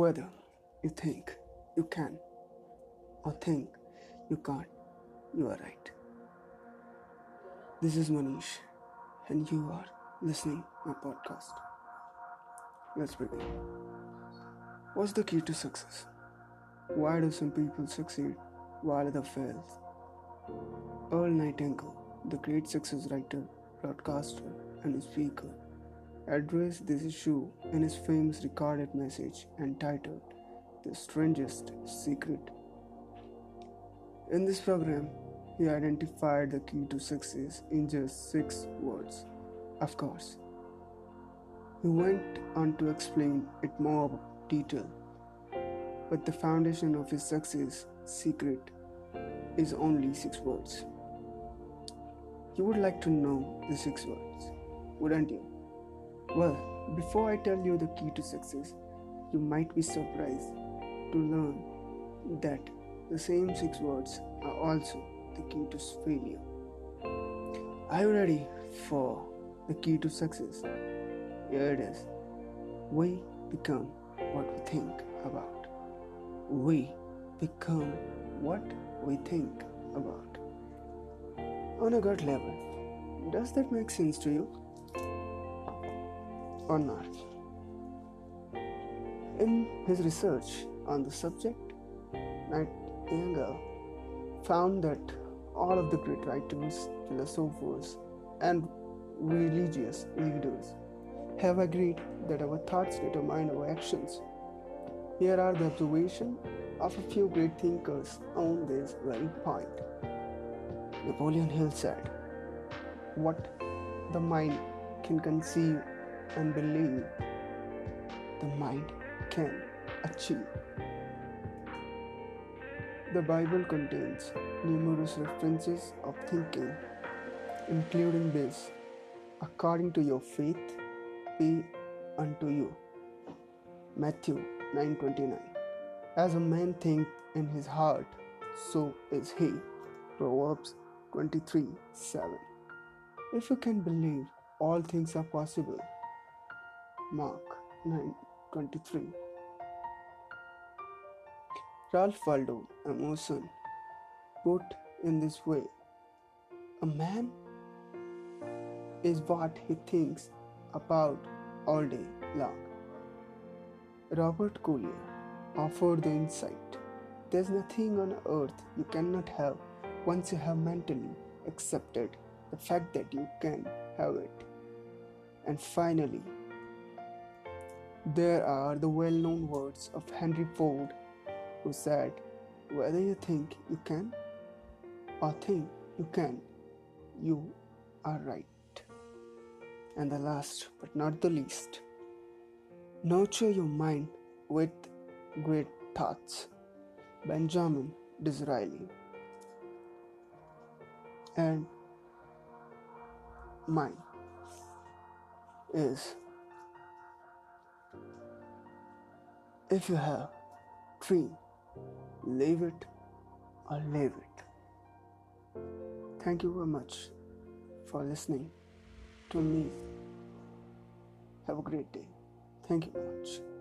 Whether you think you can or think you can't, you are right. This is Manish, and you are listening my podcast. Let's begin. What's the key to success? Why do some people succeed while others fail? Earl Nightingale, the great success writer, broadcaster, and speaker, addressed this issue in his famous recorded message entitled The Strangest Secret. In this program, he identified the key to success in just six words. Of course, he went on to explain it more detail, but the foundation of his success secret is only six words. You would like to know the six words, wouldn't you? Well, before I tell you the key to success, you might be surprised to learn that the same six words are also the key to failure. Are you ready for the key to success? Here it is. We become what we think about. We become what we think about. On a gut level, does that make sense to you? Or not? In his research on the subject, Nightingale found that all of the great writers, philosophers, and religious leaders have agreed that our thoughts determine our actions. Here are the observations of a few great thinkers on this very point. Napoleon Hill said, What the mind can conceive and believe, the mind can achieve. The Bible contains numerous references of thinking, including this according to your faith, be unto you. Matthew 9:29. As a man thinks in his heart, so is he. Proverbs 23 7. If you can believe, all things are possible. Mark 9:23. Ralph Waldo Emerson put in this way A man is what he thinks about all day long. Robert Collier offered the insight there's nothing on earth you cannot have once you have mentally accepted the fact that you can have it. And finally, there are the well known words of Henry Ford, who said, Whether you think you can or think you can, you are right. And the last but not the least, nurture your mind with great thoughts. Benjamin Disraeli. And mine is if you have dream leave it or leave it. Thank you very much for listening to me. Have a great day. Thank you very much